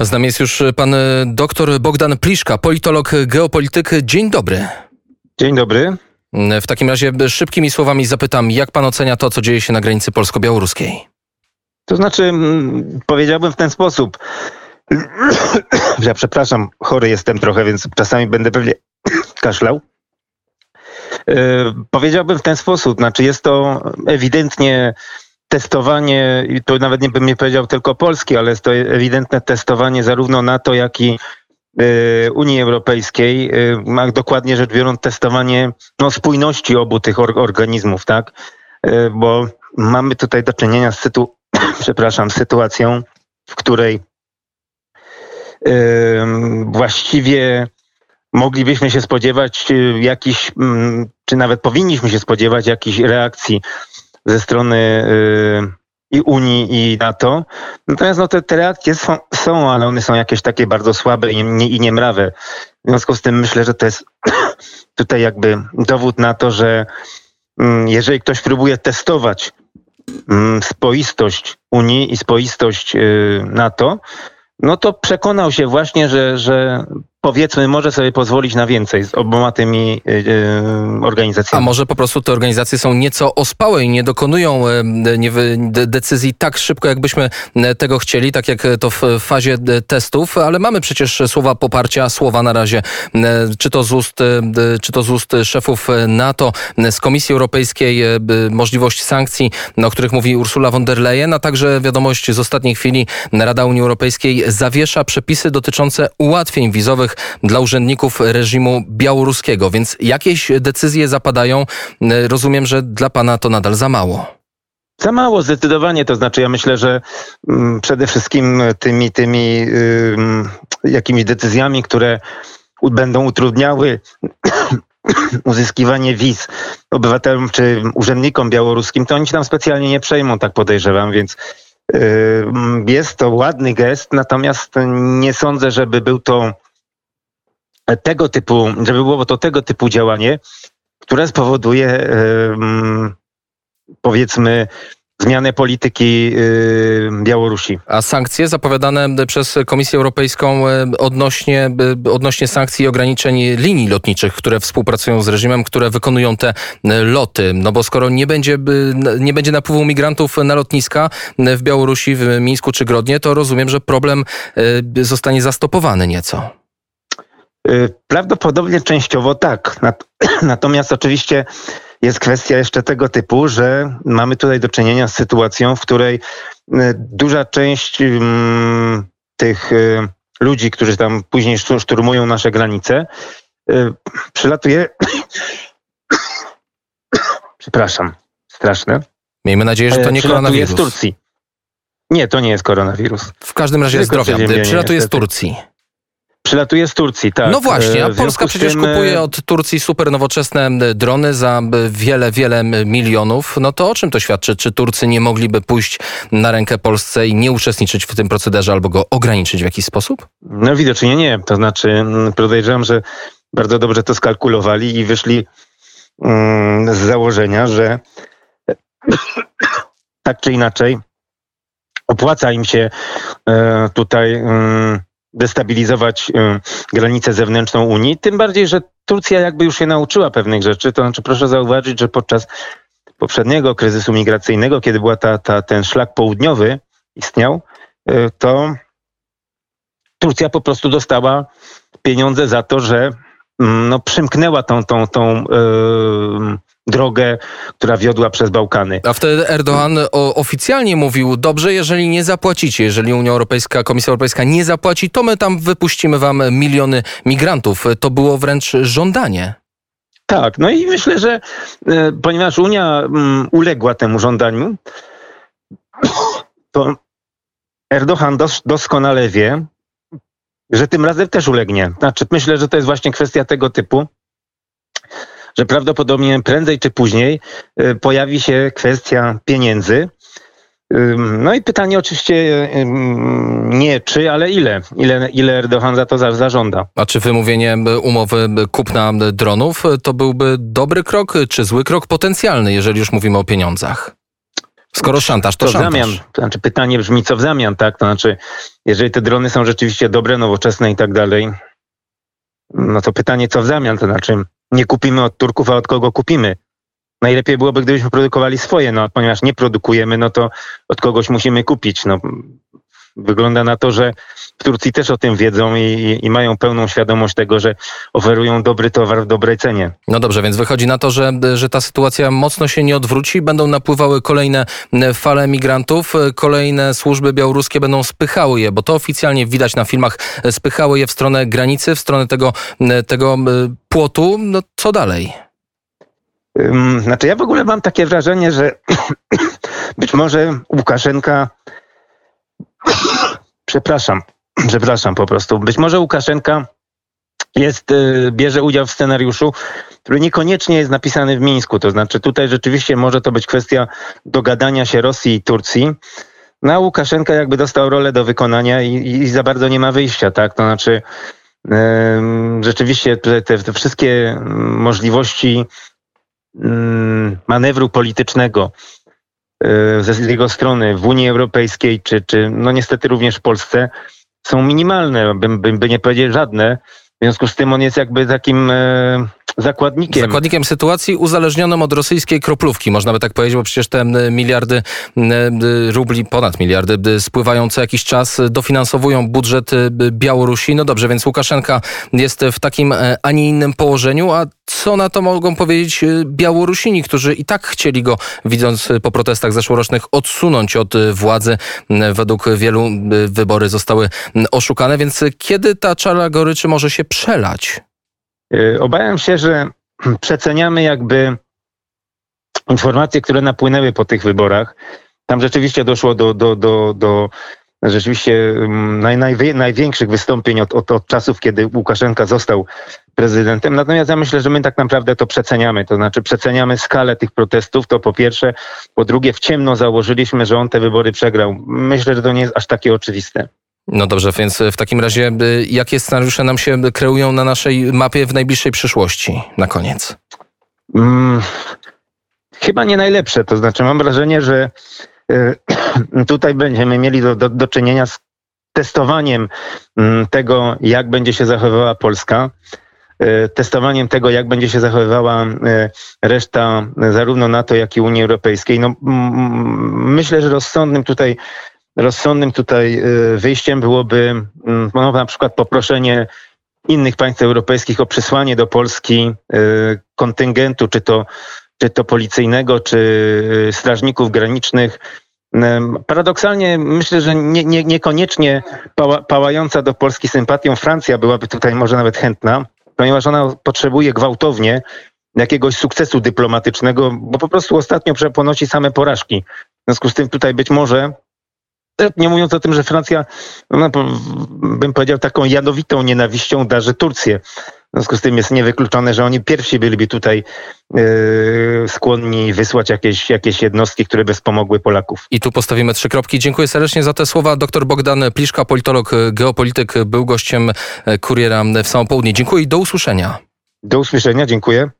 Z nami jest już pan dr Bogdan Pliszka, politolog, geopolityk. Dzień dobry. Dzień dobry. W takim razie szybkimi słowami zapytam, jak pan ocenia to, co dzieje się na granicy polsko-białoruskiej? To znaczy, mm, powiedziałbym w ten sposób. Ja przepraszam, chory jestem trochę, więc czasami będę pewnie kaszlał. Yy, powiedziałbym w ten sposób, znaczy jest to ewidentnie testowanie, to nawet nie bym nie powiedział tylko Polski, ale jest to ewidentne testowanie zarówno NATO, jak i y, Unii Europejskiej, y, dokładnie rzecz biorąc testowanie no, spójności obu tych organizmów, tak? Y, bo mamy tutaj do czynienia z sytu przepraszam, sytuacją, w której właściwie moglibyśmy się spodziewać jakichś, mm, czy nawet powinniśmy się spodziewać jakichś reakcji ze strony y, i Unii i NATO. Natomiast no, te, te reakcje są, są, ale one są jakieś takie bardzo słabe i, nie, i niemrawe. W związku z tym myślę, że to jest tutaj jakby dowód na to, że mm, jeżeli ktoś próbuje testować mm, spoistość Unii i spoistość y, NATO, no to przekonał się właśnie, że, że powiedzmy może sobie pozwolić na więcej z oboma tymi yy, organizacjami. A może po prostu te organizacje są nieco ospałe i nie dokonują nie, decyzji tak szybko, jakbyśmy tego chcieli, tak jak to w fazie testów, ale mamy przecież słowa poparcia, słowa na razie, czy to z ust, czy to z ust szefów NATO, z Komisji Europejskiej, możliwość sankcji, o których mówi Ursula von der Leyen, a także wiadomość z ostatniej chwili Rada Unii Europejskiej zawiesza przepisy dotyczące ułatwień wizowych dla urzędników reżimu białoruskiego, więc jakieś decyzje zapadają. Rozumiem, że dla pana to nadal za mało. Za mało zdecydowanie, to znaczy ja myślę, że mm, przede wszystkim tymi, tymi jakimiś decyzjami, które będą utrudniały uzyskiwanie wiz obywatelom czy urzędnikom białoruskim, to oni się tam specjalnie nie przejmą, tak podejrzewam, więc jest to ładny gest, natomiast nie sądzę, żeby był to tego typu, żeby było to tego typu działanie, które spowoduje powiedzmy zmianę polityki Białorusi. A sankcje zapowiadane przez Komisję Europejską odnośnie, odnośnie sankcji i ograniczeń linii lotniczych, które współpracują z reżimem, które wykonują te loty. No bo skoro nie będzie, nie będzie napływu migrantów na lotniska w Białorusi, w Mińsku czy Grodnie, to rozumiem, że problem zostanie zastopowany nieco. Y, prawdopodobnie częściowo tak. Natomiast oczywiście jest kwestia jeszcze tego typu, że mamy tutaj do czynienia z sytuacją, w której y, duża część mm, tych y, ludzi, którzy tam później szturmują nasze granice, przylatuje. Przepraszam, straszne. Miejmy nadzieję, że to nie koronawirus. z Turcji. Nie, to nie jest koronawirus. W każdym razie zdrowia. Przylatuje z Turcji. Przylatuje z Turcji, tak. No właśnie, a Polska przecież tym... kupuje od Turcji super nowoczesne drony za wiele, wiele milionów. No to o czym to świadczy? Czy Turcy nie mogliby pójść na rękę Polsce i nie uczestniczyć w tym procederze albo go ograniczyć w jakiś sposób? No widocznie nie. To znaczy podejrzewam, że bardzo dobrze to skalkulowali i wyszli mm, z założenia, że tak czy inaczej opłaca im się e, tutaj mm, destabilizować y, granicę zewnętrzną Unii. Tym bardziej, że Turcja jakby już się nauczyła pewnych rzeczy. To znaczy proszę zauważyć, że podczas poprzedniego kryzysu migracyjnego, kiedy była ta, ta, ten szlak południowy istniał, y, to Turcja po prostu dostała pieniądze za to, że mm, no, przymknęła tą, tą, tą yy, drogę, która wiodła przez Bałkany. A wtedy Erdogan oficjalnie mówił, dobrze, jeżeli nie zapłacicie, jeżeli Unia Europejska, Komisja Europejska nie zapłaci, to my tam wypuścimy wam miliony migrantów. To było wręcz żądanie. Tak, no i myślę, że e, ponieważ Unia mm, uległa temu żądaniu, to Erdogan dos doskonale wie, że tym razem też ulegnie. Znaczy, myślę, że to jest właśnie kwestia tego typu, że prawdopodobnie prędzej czy później y, pojawi się kwestia pieniędzy. No i pytanie oczywiście nie czy, ale ile? Ile, ile Erdogan za to zażąda? A czy wymówienie umowy kupna dronów to byłby dobry krok, czy zły krok potencjalny, jeżeli już mówimy o pieniądzach? Skoro szantaż, to w szantaż. zamian? To znaczy pytanie brzmi, co w zamian, tak? To znaczy, jeżeli te drony są rzeczywiście dobre, nowoczesne i tak dalej, no to pytanie, co w zamian? To znaczy, nie kupimy od Turków, a od kogo kupimy? Najlepiej byłoby, gdybyśmy produkowali swoje, no ponieważ nie produkujemy, no to od kogoś musimy kupić. No, wygląda na to, że w Turcji też o tym wiedzą i, i, mają pełną świadomość tego, że oferują dobry towar w dobrej cenie. No dobrze, więc wychodzi na to, że, że ta sytuacja mocno się nie odwróci. Będą napływały kolejne fale migrantów, kolejne służby białoruskie będą spychały je, bo to oficjalnie widać na filmach, spychały je w stronę granicy, w stronę tego, tego płotu. No co dalej? Znaczy, ja w ogóle mam takie wrażenie, że być może Łukaszenka. Przepraszam, przepraszam po prostu. Być może Łukaszenka jest, y, bierze udział w scenariuszu, który niekoniecznie jest napisany w Mińsku. To znaczy, tutaj rzeczywiście może to być kwestia dogadania się Rosji i Turcji. No a Łukaszenka jakby dostał rolę do wykonania i, i za bardzo nie ma wyjścia, tak? To znaczy, rzeczywiście te, te, wszystkie możliwości manewru politycznego z jego strony w Unii Europejskiej, czy, czy no niestety również w Polsce, są minimalne, bym, bym by nie powiedzieć żadne. W związku z tym on jest jakby takim e, zakładnikiem. Zakładnikiem sytuacji uzależnionym od rosyjskiej kroplówki, można by tak powiedzieć, bo przecież te miliardy rubli, ponad miliardy spływają co jakiś czas, dofinansowują budżet y, Białorusi. No dobrze, więc Łukaszenka jest w takim, e, a nie innym położeniu, a co na to mogą powiedzieć y, Białorusini, którzy i tak chcieli go, widząc y, po protestach zeszłorocznych, odsunąć od władzy. Według wielu wybory zostały oszukane, więc kiedy ta czara goryczy może się przelać? E, Obawiam się, że przeceniamy jakby informacje, które napłynęły po tych wyborach. Tam rzeczywiście doszło do, do, do, do rzeczywiście mm, naj, najwie- największych wystąpień od, od, od czasów, kiedy Łukaszenka został prezydentem. Natomiast ja myślę, że my tak naprawdę to przeceniamy. To znaczy przeceniamy skalę tych protestów, to po pierwsze. Po drugie w ciemno założyliśmy, że on te wybory przegrał. Myślę, że to nie jest aż takie oczywiste. No dobrze, więc w takim razie y, jakie scenariusze nam się kreują na naszej mapie w najbliższej przyszłości? Na koniec. Mm, chyba nie najlepsze. To znaczy, mam wrażenie, że y, tutaj będziemy mieli do, do, do czynienia z testowaniem mm, tego, jak będzie się zachowywała Polska. y, Testowaniem tego, jak będzie się zachowywała reszta zarówno NATO, jak i Unii Europejskiej. No, myślę, że rozsądnym tutaj, rozsądnym tutaj y, wyjściem byłoby no, na przykład poproszenie innych państw europejskich o przysłanie do Polski y, kontyngentu, czy to, czy to policyjnego, czy y, strażników granicznych. Paradoksalnie myślę, że nie, nie, niekoniecznie pała, pałająca do Polski sympatią Francja byłaby tutaj może nawet chętna, ponieważ ona potrzebuje gwałtownie jakiegoś sukcesu dyplomatycznego, bo po prostu ostatnio ponosi same porażki. W związku z tym tutaj być może nie mówiąc o tym, że Francja, no, bym powiedział, taką jadowitą nienawiścią darzy Turcję. W związku z tym jest niewykluczone, że oni pierwsi byliby tutaj yy, skłonni wysłać jakieś, jakieś jednostki, które by wspomogły Polaków. I tu postawimy trzy kropki. Dziękuję serdecznie za te słowa. Dr Bogdan Pliszka, politolog, y, geopolityk, był gościem y, kuriera w samo południe. Dziękuję i do usłyszenia. Do usłyszenia, dziękuję.